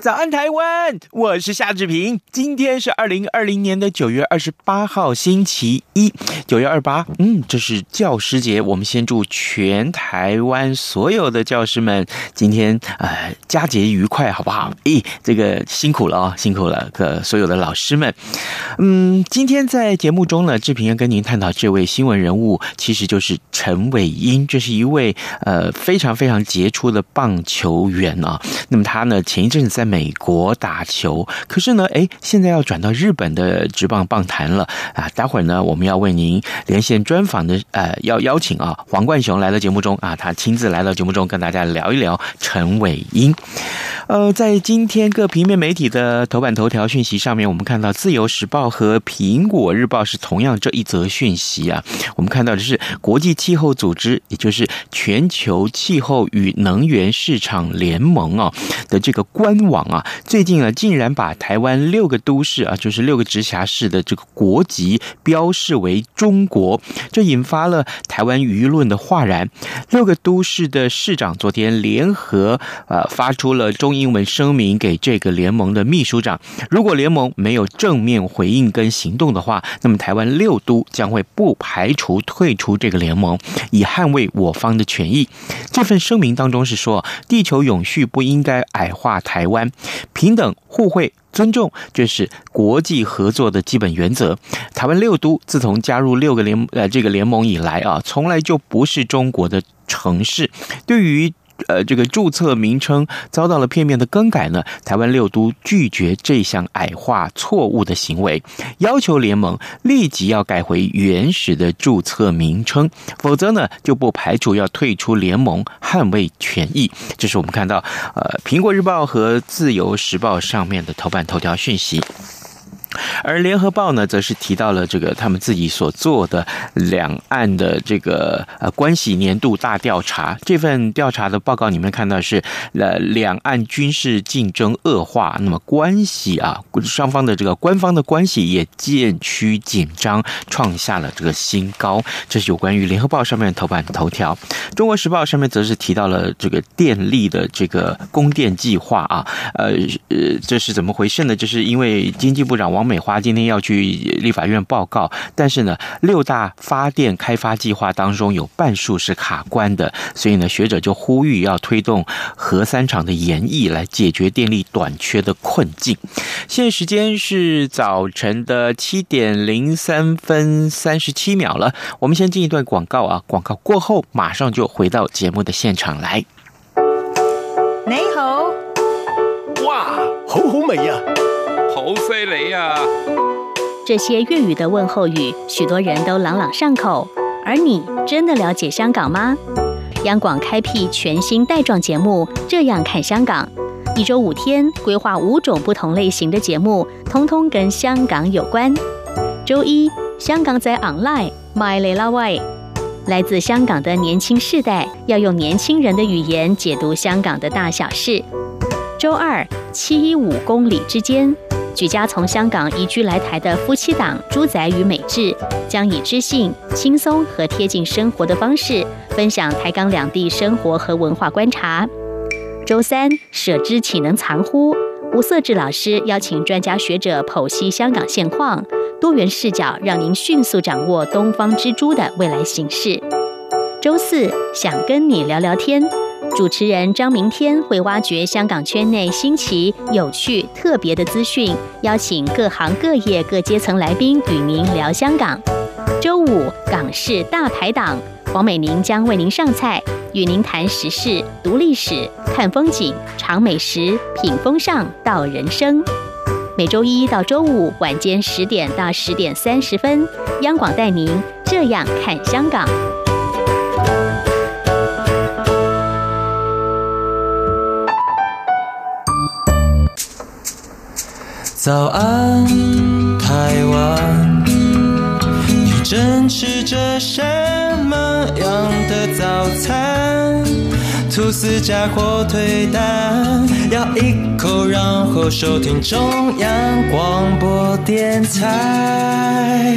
早安，台湾！我是夏志平。今天是二零二零年的九月二十八号，星期一。九月二八，嗯，这是教师节。我们先祝全台湾所有的教师们今天呃佳节愉快，好不好？咦，这个辛苦了哦，辛苦了，各所有的老师们。嗯，今天在节目中呢，志平要跟您探讨这位新闻人物，其实就是陈伟英。这是一位呃非常非常杰出的棒球员啊。那么他呢，前一阵子在美国打球，可是呢，哎，现在要转到日本的职棒棒坛了啊！待会儿呢，我们要为您连线专访的，呃，要邀请啊黄冠雄来到节目中啊，他亲自来到节目中跟大家聊一聊陈伟英。呃，在今天各平面媒体的头版头条讯息上面，我们看到《自由时报》和《苹果日报》是同样这一则讯息啊。我们看到的是国际气候组织，也就是全球气候与能源市场联盟啊的这个官网。啊，最近啊，竟然把台湾六个都市啊，就是六个直辖市的这个国籍标示为中国，这引发了台湾舆论的哗然。六个都市的市长昨天联合呃发出了中英文声明给这个联盟的秘书长，如果联盟没有正面回应跟行动的话，那么台湾六都将会不排除退出这个联盟，以捍卫我方的权益。这份声明当中是说，地球永续不应该矮化台湾。平等、互惠、尊重，这是国际合作的基本原则。台湾六都自从加入六个联呃这个联盟以来啊，从来就不是中国的城市。对于呃，这个注册名称遭到了片面的更改呢，台湾六都拒绝这项矮化错误的行为，要求联盟立即要改回原始的注册名称，否则呢就不排除要退出联盟，捍卫权益。这是我们看到呃《苹果日报》和《自由时报》上面的头版头条讯息。而联合报呢，则是提到了这个他们自己所做的两岸的这个呃关系年度大调查。这份调查的报告里面看到是呃两岸军事竞争恶化，那么关系啊双方的这个官方的关系也渐趋紧张，创下了这个新高。这是有关于联合报上面的头版头条。中国时报上面则是提到了这个电力的这个供电计划啊，呃呃这是怎么回事呢？就是因为经济部长王。美华今天要去立法院报告，但是呢，六大发电开发计划当中有半数是卡关的，所以呢，学者就呼吁要推动核三厂的延役来解决电力短缺的困境。现在时间是早晨的七点零三分三十七秒了，我们先进一段广告啊，广告过后马上就回到节目的现场来。你好，哇，好好味呀！好犀利呀！这些粤语的问候语，许多人都朗朗上口。而你真的了解香港吗？央广开辟全新带状节目《这样看香港》，一周五天，规划五种不同类型的节目，通通跟香港有关。周一，香港在 online，My lil way，来自香港的年轻世代要用年轻人的语言解读香港的大小事。周二，七一五公里之间。举家从香港移居来台的夫妻档朱仔与美智，将以知性、轻松和贴近生活的方式，分享台港两地生活和文化观察。周三，舍之岂能藏乎？吴色智老师邀请专家学者剖析香港现况，多元视角让您迅速掌握东方之珠的未来形势。周四，想跟你聊聊天。主持人张明天会挖掘香港圈内新奇、有趣、特别的资讯，邀请各行各业各阶层来宾与您聊香港。周五港式大排档，黄美玲将为您上菜，与您谈时事、读历史、看风景、尝美食、品风尚、道人生。每周一到周五晚间十点到十点三十分，央广带您这样看香港。早安，台湾，你正吃着什么样的早餐？吐司加火腿蛋，咬一口，然后收听中央广播电台。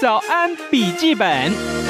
早安，笔记本。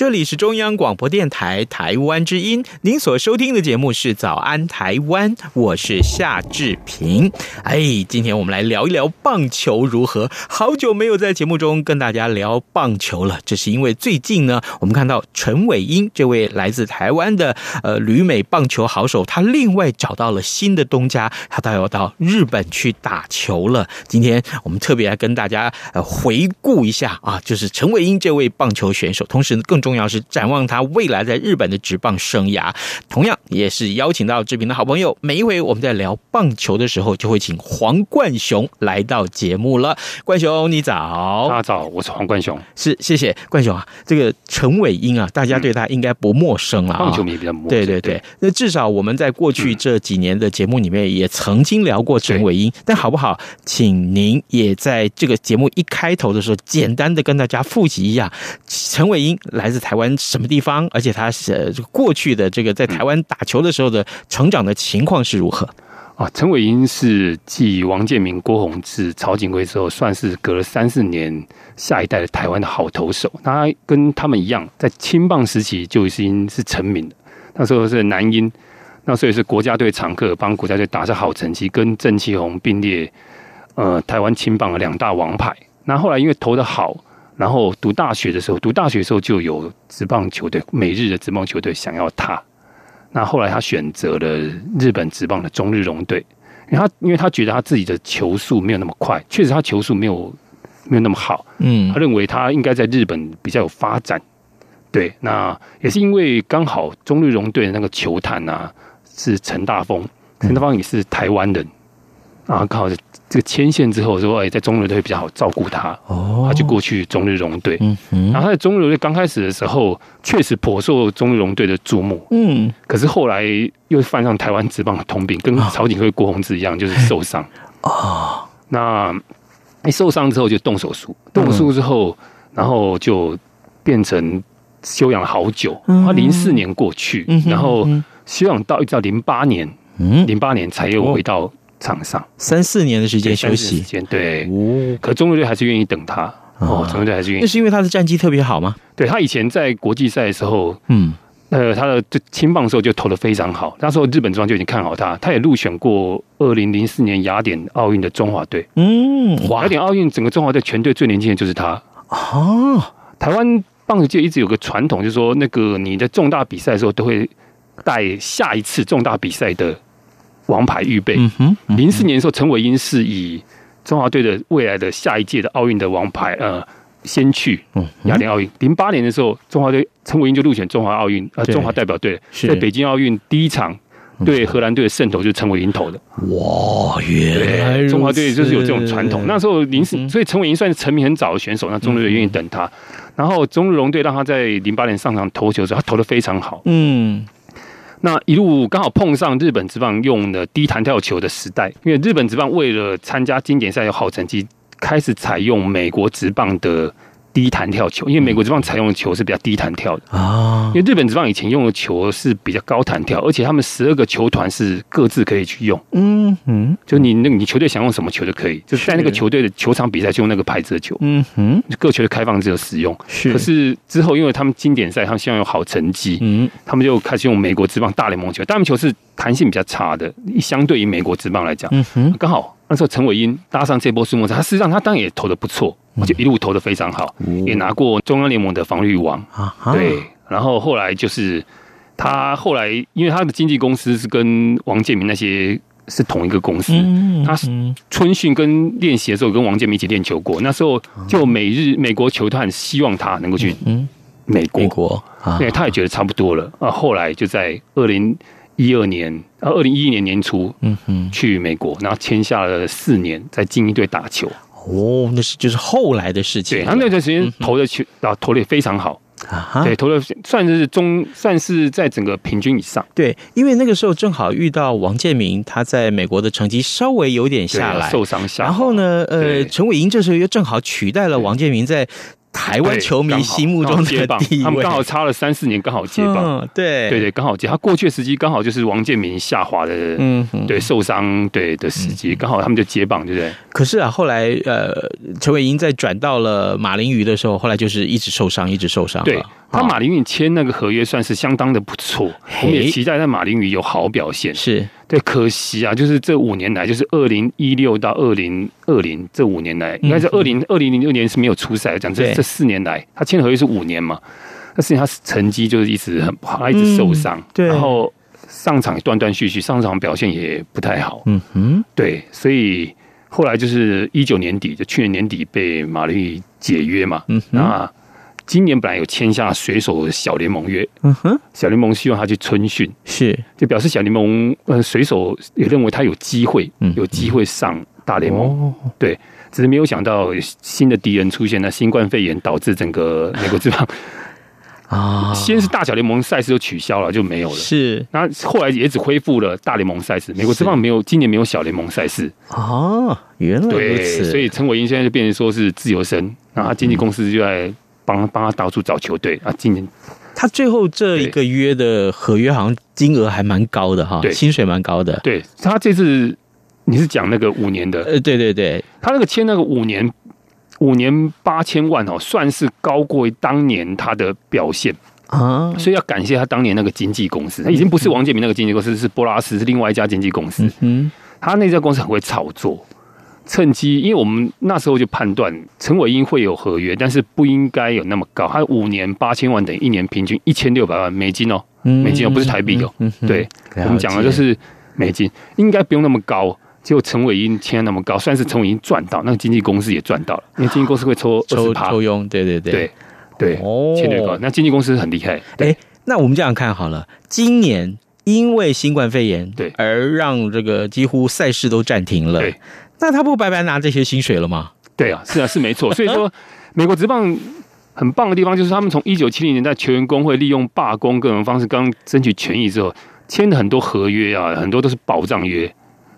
这里是中央广播电台台湾之音，您所收听的节目是《早安台湾》，我是夏志平。哎，今天我们来聊一聊棒球如何？好久没有在节目中跟大家聊棒球了，这是因为最近呢，我们看到陈伟英这位来自台湾的呃旅美棒球好手，他另外找到了新的东家，他都要到日本去打球了。今天我们特别来跟大家呃回顾一下啊，就是陈伟英这位棒球选手，同时更重。重要是展望他未来在日本的职棒生涯，同样也是邀请到志平的好朋友。每一回我们在聊棒球的时候，就会请黄冠雄来到节目了。冠雄，你早，大家早，我是黄冠雄。是，谢谢冠雄啊。这个陈伟英啊，大家对他应该不陌生了，啊。棒球迷比较陌生。对对对，那至少我们在过去这几年的节目里面也曾经聊过陈伟英。但好不好，请您也在这个节目一开头的时候，简单的跟大家复习一下陈伟英来自。台湾什么地方？而且他是过去的这个在台湾打球的时候的成长的情况是如何？啊，陈伟英是继王建民、郭泓志、曹景辉之后，算是隔了三四年下一代的台湾的好投手。他跟他们一样，在青棒时期就已经是成名的。那时候是男英，那时候也是国家队常客，帮国家队打下好成绩，跟郑其宏并列呃台湾青棒的两大王牌。那后来因为投的好。然后读大学的时候，读大学的时候就有职棒球队，美日的职棒球队想要他。那后来他选择了日本职棒的中日龙队，因为他因为他觉得他自己的球速没有那么快，确实他球速没有没有那么好。嗯，他认为他应该在日本比较有发展。对，那也是因为刚好中日龙队的那个球探啊是陈大峰，陈大峰也是台湾人。然后刚好这个牵线之后说，哎，在中日队比较好照顾他，哦，他就过去中日龙队。嗯嗯。然后他在中日龙队刚开始的时候，确实颇受中日龙队的注目。嗯。可是后来又犯上台湾职棒的通病，跟曹景辉、郭宏志一样，就是受伤。哦。那一受伤之后就动手术，动手术之后，然后就变成休养了好久。他零四年过去，然后休养到一直到零八年，嗯，零八年才又回到。场上三四年的时间休息，时间对，哦，可中国队还是愿意等他哦，中国队还是愿意。那是因为他的战绩特别好吗？对，他以前在国际赛的时候，嗯，呃，他的就青棒的时候就投的非常好，那时候日本中央就已经看好他，他也入选过二零零四年雅典奥运的中华队。嗯，雅典奥运整个中华队全队最年轻的就是他。哦，台湾棒球界一直有个传统，就是说那个你的重大比赛的时候都会带下一次重大比赛的。王牌预备。零四、嗯嗯、年的时候，陈伟英是以中华队的未来的下一届的奥运的王牌，呃，先去雅典奥运。零八、嗯、年的时候，中华队陈伟英就入选中华奥运，呃，中华代表队，在北京奥运第一场对荷兰队的胜投就是陈伟英投的。哇，原来中华队就是有这种传统。那时候零四，所以陈伟英算是成名很早的选手，那中日队愿意等他。然后中日龙队让他在零八年上场投球的时候，他投的非常好。嗯。那一路刚好碰上日本职棒用的低弹跳球的时代，因为日本职棒为了参加经典赛有好成绩，开始采用美国职棒的。低弹跳球，因为美国职棒采用的球是比较低弹跳的啊。因为日本职棒以前用的球是比较高弹跳，而且他们十二个球团是各自可以去用。嗯嗯，就你那个你球队想用什么球都可以，就是在那个球队的球场比赛就用那个牌子的球。嗯哼，各球的开放自由使用。是，可是之后因为他们经典赛他们希望有好成绩，嗯，他们就开始用美国职棒大联盟球。大联盟球是弹性比较差的，相对于美国职棒来讲，嗯哼，刚好那时候陈伟英搭上这波苏莫他事实上他当然也投的不错。就一路投的非常好，也拿过中央联盟的防御王。对，然后后来就是他后来，因为他的经纪公司是跟王建民那些是同一个公司，他是春训跟练习的时候跟王建民一起练球过。那时候就每日美国球探希望他能够去美国，美国啊，对，他也觉得差不多了啊。后来就在二零一二年啊，二零一一年年初，嗯哼，去美国，然后签下了四年，在精英队打球。哦，那是就是后来的事情。对，他那段时间投的球啊，投的也非常好。啊，对，投的算是中，算是在整个平均以上。对，因为那个时候正好遇到王建民，他在美国的成绩稍微有点下来，受伤下。然后呢，呃，陈伟英这时候又正好取代了王建民在。台湾球迷心目中的接棒，他们刚好差了三四年，刚好接棒。对对对，刚好接。他过去的时机刚好就是王建民下滑的，嗯，对，受伤对的时机，刚好他们就接棒，对不对？可是啊，后来呃，陈伟英在转到了马林鱼的时候，后来就是一直受伤，一直受伤。对，他马林鱼签那个合约算是相当的不错，我们也期待在马林鱼有好表现。是。对，可惜啊，就是这五年来，就是二零一六到二零二零这五年来，应该是二零二零零六年是没有出赛。讲这这四年来，他签的合约是五年嘛，那四年他成绩就是一直很不好，他一直受伤，对，然后上场断断续续，上场表现也不太好。嗯哼，对，所以后来就是一九年底，就去年年底被马林解约嘛。嗯啊。今年本来有签下水手小联盟约，嗯哼，小联盟希望他去春训，是。就表示小联盟呃水手也认为他有机会，嗯，有机会上大联盟，对，只是没有想到新的敌人出现那，新冠肺炎导致整个 美国之棒啊，先是大小联盟赛事都取消了，就没有了，是，那后后来也只恢复了大联盟赛事，美国之棒没有今年没有小联盟赛事。哦，原来如此，所以陈伟英现在就变成说是自由身，然后他经纪公司就在。帮帮他到处找球队啊！今年他最后这一个月的合约好像金额还蛮高的哈，对，薪水蛮高的。对，他这次你是讲那个五年的？呃，对对对，他那个签那个五年五年八千万哦，算是高过于当年他的表现啊，所以要感谢他当年那个经纪公司，他已经不是王建民那个经纪公司，是波拉斯，是另外一家经纪公司。嗯，他那家公司很会炒作。趁机，因为我们那时候就判断陈伟英会有合约，但是不应该有那么高。他五年八千万等于一年平均一千六百万美金哦，美金哦，不是台币哦。对，我们讲的就是美金，应该不用那么高。结果陈伟英签那么高，算是陈伟英赚到，那个经纪公司也赚到了，因为经纪公司会抽抽抽佣。对对对对对，签略高，那经纪公司很厉害。哎，那我们这样看好了，今年因为新冠肺炎对而让这个几乎赛事都暂停了。对。那他不白白拿这些薪水了吗？对啊，是啊，是没错。所以说，美国职棒很棒的地方就是他们从一九七零年代球员工会利用罢工各种方式，刚争取权益之后，签了很多合约啊，很多都是保障约。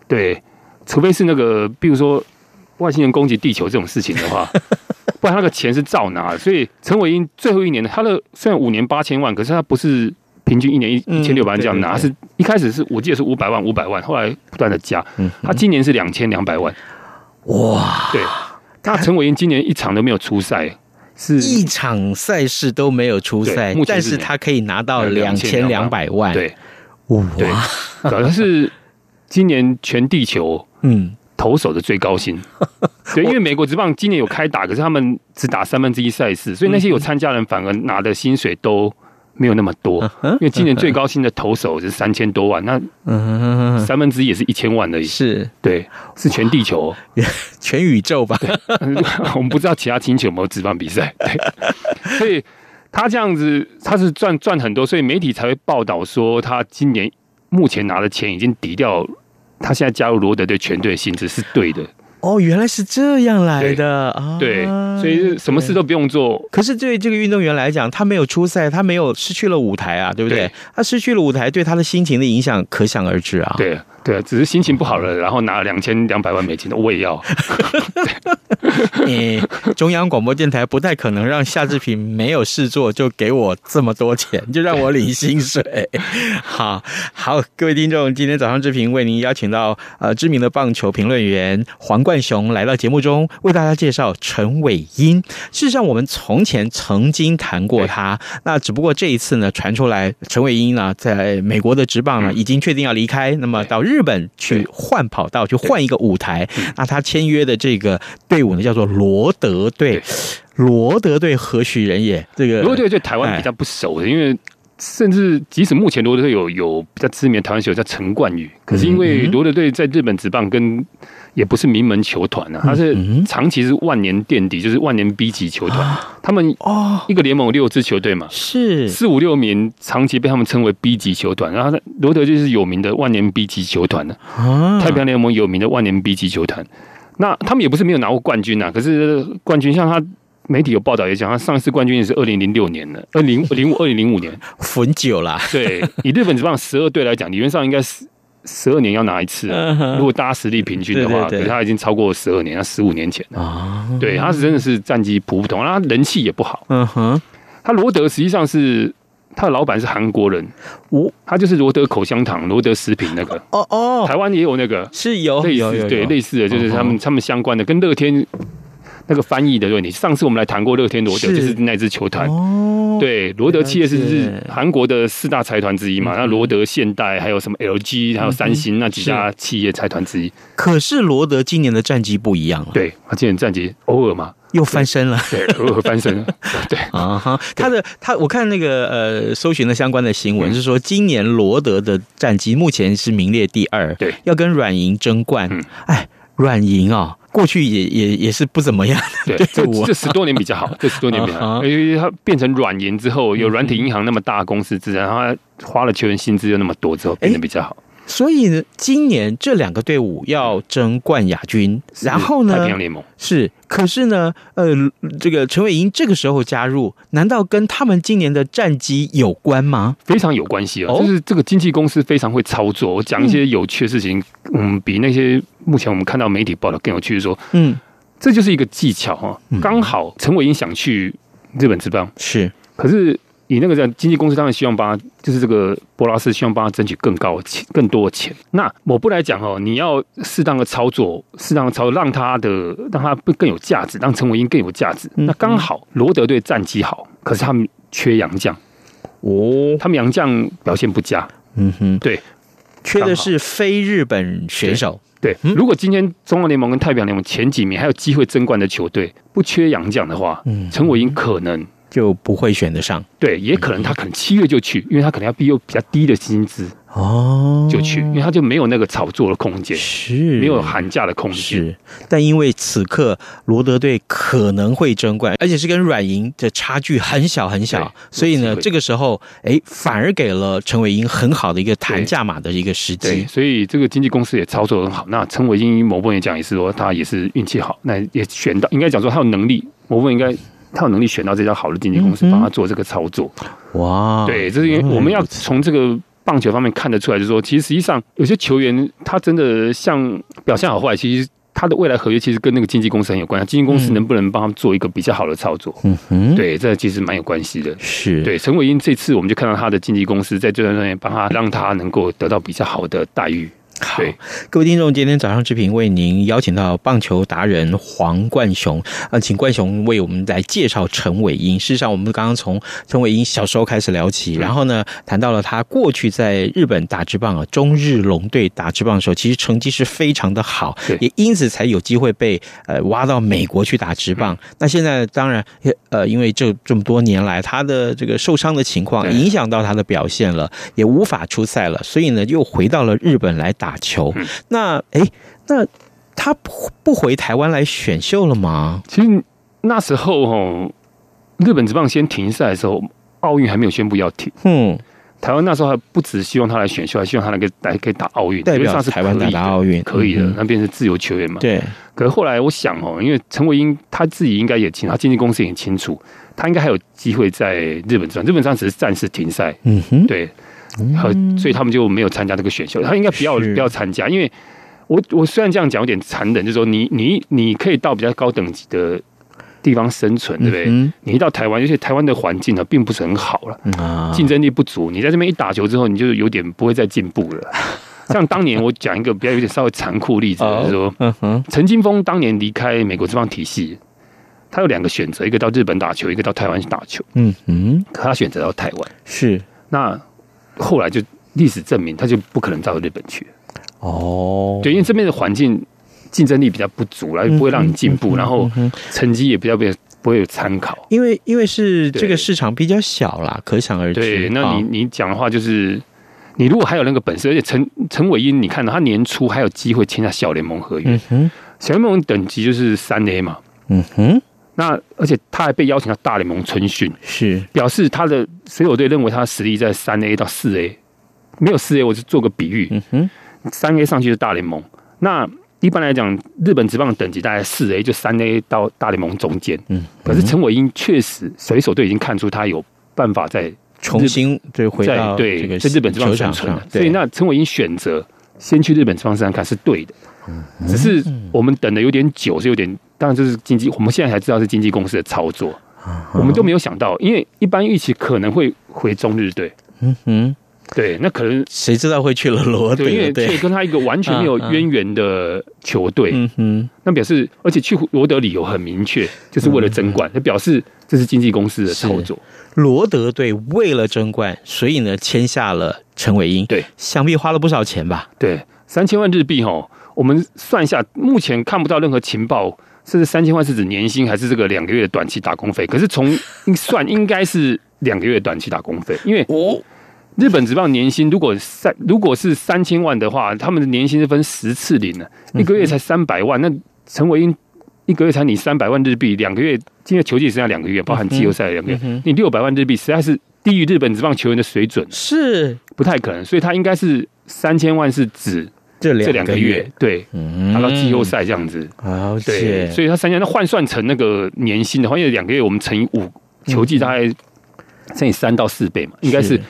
对，除非是那个，比如说外星人攻击地球这种事情的话，不然那个钱是照拿的。所以陈伟英最后一年的他的虽然五年八千万，可是他不是。平均一年一一千六百万这样拿，是一开始是我记得是五百万五百万，后来不断的加。他今年是两千两百万，哇！对，那陈伟英今年一场都没有出赛，是一场赛事都没有出赛，但是他可以拿到两千两百万。对，哇！对，主要是今年全地球嗯投手的最高薪。对，因为美国职棒今年有开打，可是他们只打三分之一赛事，所以那些有参加人反而拿的薪水都。没有那么多，因为今年最高薪的投手是三千多万，那三分之一也是一千万而已。是，对，是全地球、全宇宙吧？我们不知道其他星球有没有职棒比赛。对，所以他这样子，他是赚赚很多，所以媒体才会报道说他今年目前拿的钱已经抵掉他现在加入罗德队全队的薪资是对的。哦，原来是这样来的啊！对，所以什么事都不用做。可是对这个运动员来讲，他没有出赛，他没有失去了舞台啊，对不对？对，他失去了舞台，对他的心情的影响可想而知啊。对。对，只是心情不好了，然后拿了两千两百万美金的，我也要。你中央广播电台不太可能让夏志平没有事做就给我这么多钱，就让我领薪水。好好，各位听众，今天早上志平为您邀请到呃知名的棒球评论员黄冠雄来到节目中，为大家介绍陈伟英。事实上，我们从前曾经谈过他，那只不过这一次呢，传出来陈伟英呢在美国的职棒呢已经确定要离开，那么到日。日本去换跑道，去换一个舞台。那他签约的这个队伍呢，叫做罗德队。罗德队何许人也？这个罗德队对台湾比较不熟的，因为甚至即使目前罗德队有有比较知名的台湾球叫陈冠宇，可是因为罗德队在日本职棒跟也不是名门球团啊，他是长期是万年垫底，就是万年 B 级球团。他们哦，一个联盟有六支球队嘛，是四五六名，长期被他们称为 B 级球团。然后罗德就是有名的万年 B 级球团的，太平洋联盟有名的万年 B 级球团。那他们也不是没有拿过冠军啊，可是冠军像他。媒体有报道也讲，他上一次冠军也是二零零六年的，二零零五二零零五年，很久了。对，以日本职棒十二队来讲，理论上应该是十二年要拿一次。如果大家实力平均的话，可是他已经超过十二年，他十五年前啊。对，他是真的是战绩普普通，他人气也不好。嗯哼，他罗德实际上是他的老板是韩国人，哦，他就是罗德口香糖、罗德食品那个。哦哦，台湾也有那个，是有类似对类似的，就是他们他们相关的，跟乐天。那个翻译的问题，上次我们来谈过乐天罗德，就是那支球团。哦，对，罗德企业是是韩国的四大财团之一嘛？那罗德、现代还有什么 LG，还有三星那几家企业财团之一。可是罗德今年的战绩不一样了。对，他今年战绩偶尔嘛又翻身了，对，偶尔翻身了。对啊哈，他的他我看那个呃，搜寻的相关的新闻是说，今年罗德的战绩目前是名列第二，对，要跟软银争冠。哎，软银啊。过去也也也是不怎么样，对，这这十多年比较好，这十多年比较好，因为它变成软银之后，有软体银行那么大公司，自然后花了球员薪资又那么多之后，变得比较好。所以呢，今年这两个队伍要争冠亚军，然后呢，太平洋联盟是，可是呢，呃，这个陈伟英这个时候加入，难道跟他们今年的战绩有关吗？非常有关系啊！就是这个经纪公司非常会操作。我讲一些有趣的事情，嗯，比那些目前我们看到媒体报道更有趣的说，嗯，这就是一个技巧哈。刚好陈伟英想去日本职棒，是，可是。你那个在经纪公司当然希望帮他，就是这个波拉斯希望帮他争取更高的钱、更多的钱。那我不来讲哦，你要适当的操作，适当的操作，让他的让他更有价值，让陈伟英更有价值。嗯、那刚好罗德队战绩好，可是他们缺洋将哦，他们洋将表现不佳。嗯哼，对，缺的是非日本选手。对，如果今天中华联盟跟太平洋联盟前几名还有机会争冠的球队不缺洋将的话，嗯，陈伟英可能。就不会选得上，对，也可能他可能七月就去，因为他可能要比有比较低的薪资哦，就去，因为他就没有那个炒作的空间，是没有寒假的空间。是，但因为此刻罗德队可能会争冠，而且是跟软银的差距很小很小，所以呢，这个时候哎，反而给了陈伟英很好的一个谈价码的一个时机。所以这个经纪公司也操作很好。那陈伟英某部分也讲也是说他也是运气好，那也选到，应该讲说他有能力，某部分应该。他有能力选到这家好的经纪公司，帮他做这个操作。哇，对，这是因为我们要从这个棒球方面看得出来，就是说，其实实际上有些球员他真的像表现好坏，其实他的未来合约其实跟那个经纪公司很有关系。经纪公司能不能帮他做一个比较好的操作？嗯哼，对，这其实蛮有关系的。是对陈伟英这次，我们就看到他的经纪公司在这段时间帮他，让他能够得到比较好的待遇。好，各位听众，今天早上之平为您邀请到棒球达人黄冠雄，呃，请冠雄为我们来介绍陈伟英。事实上，我们刚刚从陈伟英小时候开始聊起，然后呢，谈到了他过去在日本打职棒啊，中日龙队打职棒的时候，其实成绩是非常的好，也因此才有机会被呃挖到美国去打职棒。那现在当然，呃，因为这这么多年来他的这个受伤的情况影响到他的表现了，也无法出赛了，所以呢，又回到了日本来打。打球，那哎，那他不不回台湾来选秀了吗？其实那时候哦，日本职棒先停赛的时候，奥运还没有宣布要停。嗯，台湾那时候还不只希望他来选秀，还希望他来个来可以打奥运，代表是台湾打打奥运可以的，那变成自由球员嘛。对。可是后来我想哦，因为陈伟英他自己应该也清，他经纪公司也很清楚，他应该还有机会在日本职棒，日本职棒只是暂时停赛。嗯哼，对。和所以他们就没有参加这个选秀，他应该不要不要参加，因为我我虽然这样讲有点残忍，就是说你你你可以到比较高等级的地方生存，对不对？你一到台湾，而且台湾的环境呢并不是很好了，竞争力不足，你在这边一打球之后，你就有点不会再进步了。像当年我讲一个比较有点稍微残酷例子，就是说，陈金峰当年离开美国这方体系，他有两个选择，一个到日本打球，一个到台湾去打球。嗯嗯，可他选择到台湾，是那。后来就历史证明，他就不可能到日本去。哦，对，因为这边的环境竞争力比较不足，然后不会让你进步，然后成绩也比较比较不会有参考，因为因为是这个市场比较小啦，可想而知。对，那你你讲的话就是，你如果还有那个本事，而且陈陈伟英，你看到他年初还有机会签下小联盟合约，小联盟等级就是三 A 嘛，嗯哼，那而且他还被邀请到大联盟春训，是表示他的水手队认为他的实力在三 A 到四 A，没有四 A，我就做个比喻，嗯哼，三 A 上去是大联盟，那。一般来讲，日本职棒的等级大概四 A，就三 A 到大联盟中间。嗯，可是陈伟英确实水手队已经看出他有办法在重新对回到对在日本职棒生存了。所以那陈伟英选择先去日本职棒试试看是对的。嗯，只是我们等的有点久，是有点当然这是经纪，我们现在才知道是经纪公司的操作。我们都没有想到，因为一般预期可能会回中日队。嗯哼。对，那可能谁知道会去了罗德？对，因为可以跟他一个完全没有渊源的球队，嗯哼，那表示而且去罗德理由很明确，就是为了争冠，那表示这是经纪公司的操作。罗德队为了争冠，所以呢签下了陈伟英，对，想必花了不少钱吧？对，三千万日币哈，我们算一下，目前看不到任何情报，甚至三千万是指年薪还是这个两个月的短期打工费？可是从算应该是两个月的短期打工费，因为哦。日本职棒年薪如果三如果是三千万的话，他们的年薪是分十次领的，一个月才三百万。那陈伟英一个月才领三百万日币，两个月，今天球季剩下两个月，包含季后赛两个月，你六百万日币实在是低于日本职棒球员的水准，是不太可能。所以他应该是三千万是指这两这两个月，对，拿到季后赛这样子。对，所以他三千，那换算成那个年薪的话，因为两个月我们乘以五，球季大概乘以三到四倍嘛，应该是。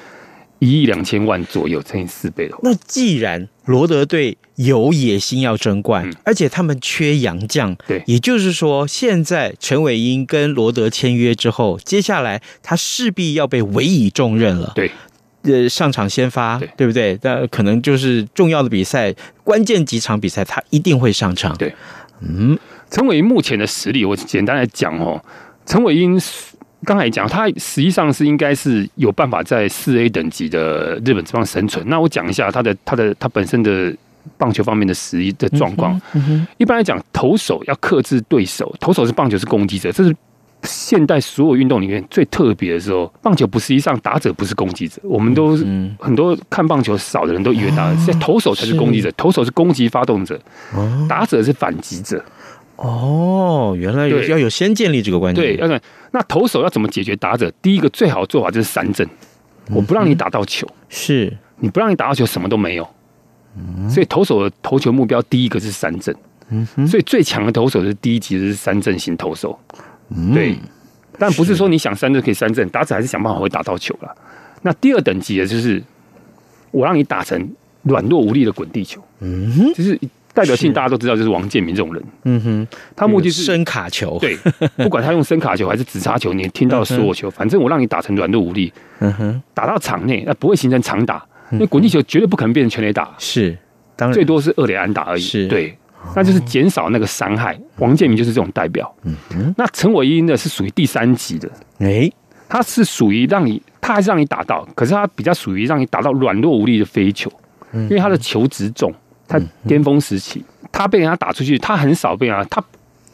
一亿两千万左右，乘以四倍的话，那既然罗德队有野心要争冠，嗯、而且他们缺洋将，对，也就是说，现在陈伟英跟罗德签约之后，接下来他势必要被委以重任了，对，呃，上场先发，对，对不对？那可能就是重要的比赛，关键几场比赛，他一定会上场。对，嗯，陈伟殷目前的实力，我简单来讲哦，陈伟英。刚才讲，他实际上是应该是有办法在四 A 等级的日本这方生存。那我讲一下他的他的他本身的棒球方面的实力的状况。嗯嗯、一般来讲，投手要克制对手，投手是棒球是攻击者，这是现代所有运动里面最特别的时候。棒球不实际上打者不是攻击者，我们都很多看棒球少的人都以为打者，现在投手才是攻击者，投手是攻击发动者，打者是反击者。哦，原来要有先建立这个关系。对，要那投手要怎么解决打者？第一个最好的做法就是三振，我不让你打到球，是你不让你打到球，什么都没有。所以投手的投球目标第一个是三振。所以最强的投手是第一级的是三振型投手。对，但不是说你想三振可以三振，打者还是想办法会打到球了。那第二等级的就是我让你打成软弱无力的滚地球。嗯哼，就是。代表性大家都知道，就是王建民这种人。嗯哼，他目的是深卡球，对，不管他用深卡球还是直插球，你听到所有球，反正我让你打成软弱无力。嗯哼，打到场内那不会形成长打，因为滚地球绝对不可能变成全垒打。是，当然最多是二垒安打而已。是，对，那就是减少那个伤害。王建民就是这种代表。嗯哼，那陈伟英呢是属于第三级的。哎，他是属于让你，他还是让你打到，可是他比较属于让你打到软弱无力的飞球，因为他的球质重。他巅峰时期，他被人家打出去，他很少被人家他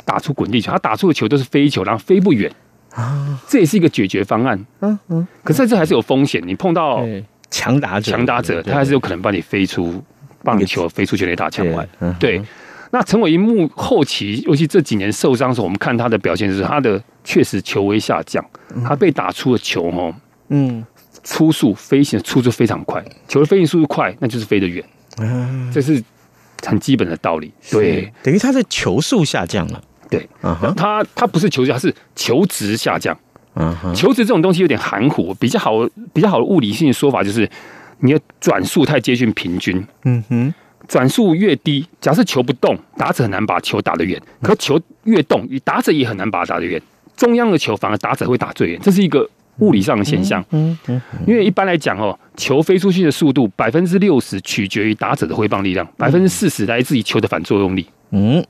打出滚地球，他打出的球都是飞球，然后飞不远啊，这也是一个解决方案。嗯嗯，可是这还是有风险，你碰到强打者，强打者他还是有可能把你飞出棒球，飞出全垒打墙外。对，那陈伟殷幕后期，尤其这几年受伤的时候，我们看他的表现是他的确实球威下降，他被打出的球哦，嗯，出速飞行的速非常快，球的飞行速度快，那就是飞得远。嗯，这是很基本的道理。对，等于他的球速下降了。对，他他不是球速，他是球值下降。嗯，球值这种东西有点含糊，比较好比较好的物理性的说法就是，你的转速太接近平均。嗯哼，转速越低，假设球不动，打者很难把球打得远；可球越动，打者也很难把它打得远。中央的球反而打者会打最远，这是一个。物理上的现象，嗯嗯，因为一般来讲哦，球飞出去的速度百分之六十取决于打者的挥棒力量，百分之四十来自于球的反作用力。嗯，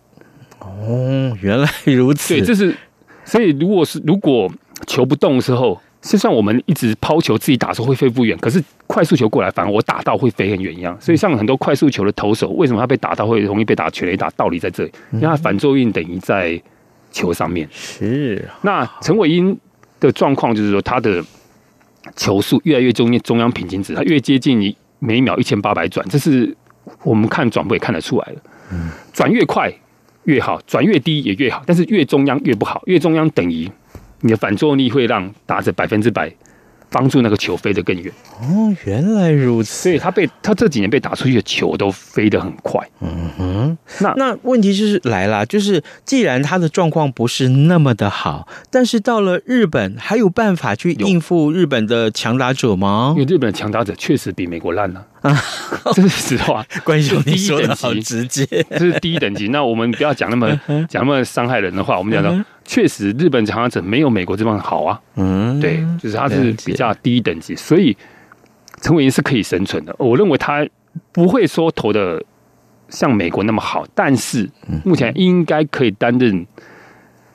哦，原来如此。对，这是所以，如果是如果球不动的时候，就像我们一直抛球自己打的时候会飞不远，可是快速球过来，反而我打到会飞很远一样。所以像很多快速球的投手，为什么他被打到会容易被打全垒打？道理在这里，因为他反作用等于在。球上面。是。那陈伟英的状况就是说，他的球速越来越中间中央平均值，他越接近你每秒一千八百转，这是我们看转播也看得出来的。嗯，转越快越好，转越低也越好，但是越中央越不好，越中央等于你的反作用力会让打者百分之百。帮助那个球飞得更远哦，原来如此。所以他被他这几年被打出去的球都飞得很快。嗯哼，那那问题就是来了，就是既然他的状况不是那么的好，但是到了日本还有办法去应付日本的强打者吗？因为日本的强打者确实比美国烂了啊，这是实话。关于，你说的好直接，这是第一等级。那我们不要讲那么讲那么伤害人的话，我们讲说。确实，日本强打者没有美国这帮好啊。嗯，对，就是他是比较低等级，所以陈伟霆是可以生存的。我认为他不会说投的像美国那么好，但是目前应该可以担任。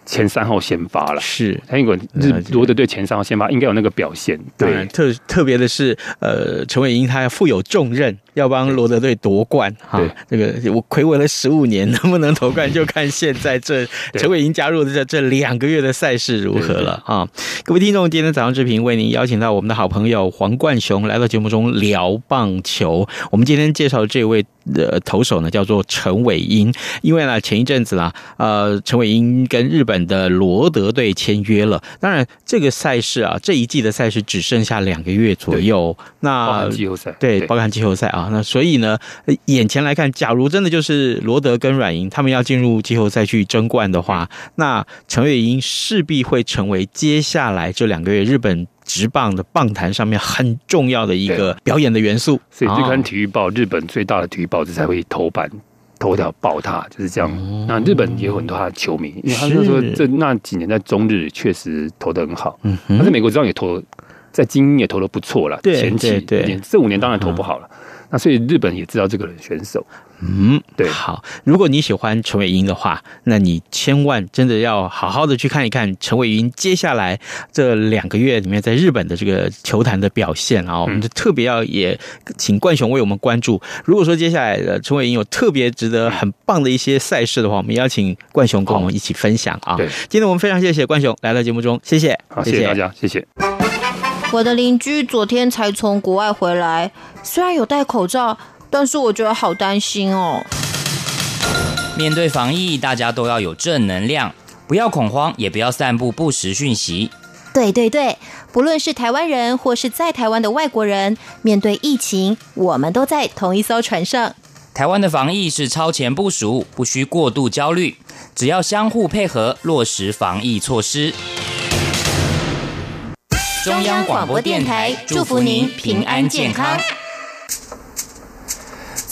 前三号先发了，是他如果日罗德队前三号先发，应该有那个表现。对，特特别的是，呃，陈伟英他负有重任，要帮罗德队夺冠哈。这个我魁违了十五年，能不能夺冠，就看现在这陈伟英加入的这这两个月的赛事如何了啊！各位听众，今天早上之平为您邀请到我们的好朋友黄冠雄来到节目中聊棒球。我们今天介绍的这位。的投手呢，叫做陈伟英，因为呢前一阵子啦，呃，陈伟英跟日本的罗德队签约了。当然，这个赛事啊，这一季的赛事只剩下两个月左右。那包含季后赛，对，包含季后赛啊。那所以呢，眼前来看，假如真的就是罗德跟软银他们要进入季后赛去争冠的话，那陈伟英势必会成为接下来这两个月日本。职棒的棒坛上面很重要的一个表演的元素，所以这刊体育报，日本最大的体育报纸才会头版头条报他，就是这样。那日本也有很多他的球迷，因为他就说这那几年在中日确实投的很好，嗯，他在美国这样也投，在精英也投的不错了，前期对，这五年当然投不好了。那所以日本也知道这个人选手，嗯，对。好，如果你喜欢陈伟英的话，那你千万真的要好好的去看一看陈伟英接下来这两个月里面在日本的这个球坛的表现啊，我们就特别要也请冠雄为我们关注。如果说接下来的陈伟英有特别值得很棒的一些赛事的话，我们邀请冠雄跟我们一起分享啊。对，今天我们非常谢谢冠雄来到节目中，谢谢，好，谢谢大家，谢谢。我的邻居昨天才从国外回来，虽然有戴口罩，但是我觉得好担心哦。面对防疫，大家都要有正能量，不要恐慌，也不要散布不实讯息。对对对，不论是台湾人或是在台湾的外国人，面对疫情，我们都在同一艘船上。台湾的防疫是超前部署，不需过度焦虑，只要相互配合，落实防疫措施。中央广播电台祝福您平安健康。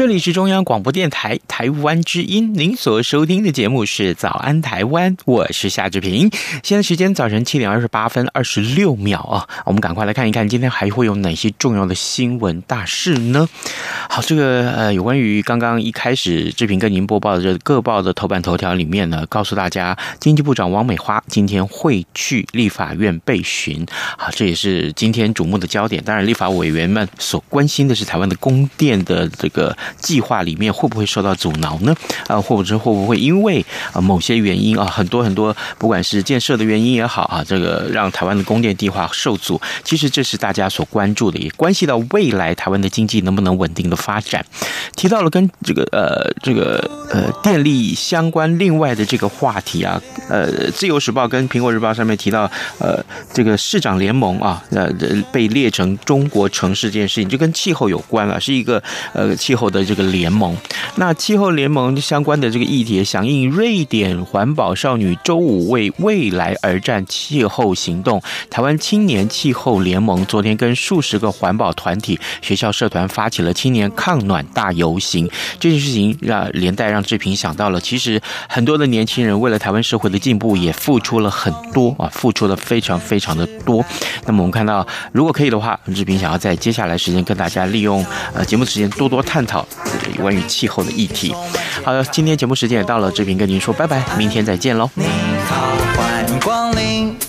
这里是中央广播电台台湾之音，您所收听的节目是《早安台湾》，我是夏志平。现在时间早晨七点二十八分二十六秒啊，我们赶快来看一看今天还会有哪些重要的新闻大事呢？好，这个呃，有关于刚刚一开始志平跟您播报的这各报的头版头条里面呢，告诉大家，经济部长王美花今天会去立法院被询，好，这也是今天瞩目的焦点。当然，立法委员们所关心的是台湾的供电的这个。计划里面会不会受到阻挠呢？啊，或者会不会因为啊某些原因啊，很多很多，不管是建设的原因也好啊，这个让台湾的供电计划受阻，其实这是大家所关注的，也关系到未来台湾的经济能不能稳定的发展。提到了跟这个呃这个呃电力相关另外的这个话题啊，呃，自由时报跟苹果日报上面提到，呃，这个市长联盟啊，呃被列成中国城市这件事情，就跟气候有关了，是一个呃气候的。这个联盟。那气候联盟相关的这个议题，响应瑞典环保少女周五为未来而战气候行动，台湾青年气候联盟昨天跟数十个环保团体、学校社团发起了青年抗暖大游行。这件事情让连带让志平想到了，其实很多的年轻人为了台湾社会的进步，也付出了很多啊，付出了非常非常的多。那么我们看到，如果可以的话，志平想要在接下来时间跟大家利用呃节目的时间多多探讨关于气候的议题。好了，今天节目时间也到了，志平跟您说拜拜，明天再见喽。你好，欢迎光临。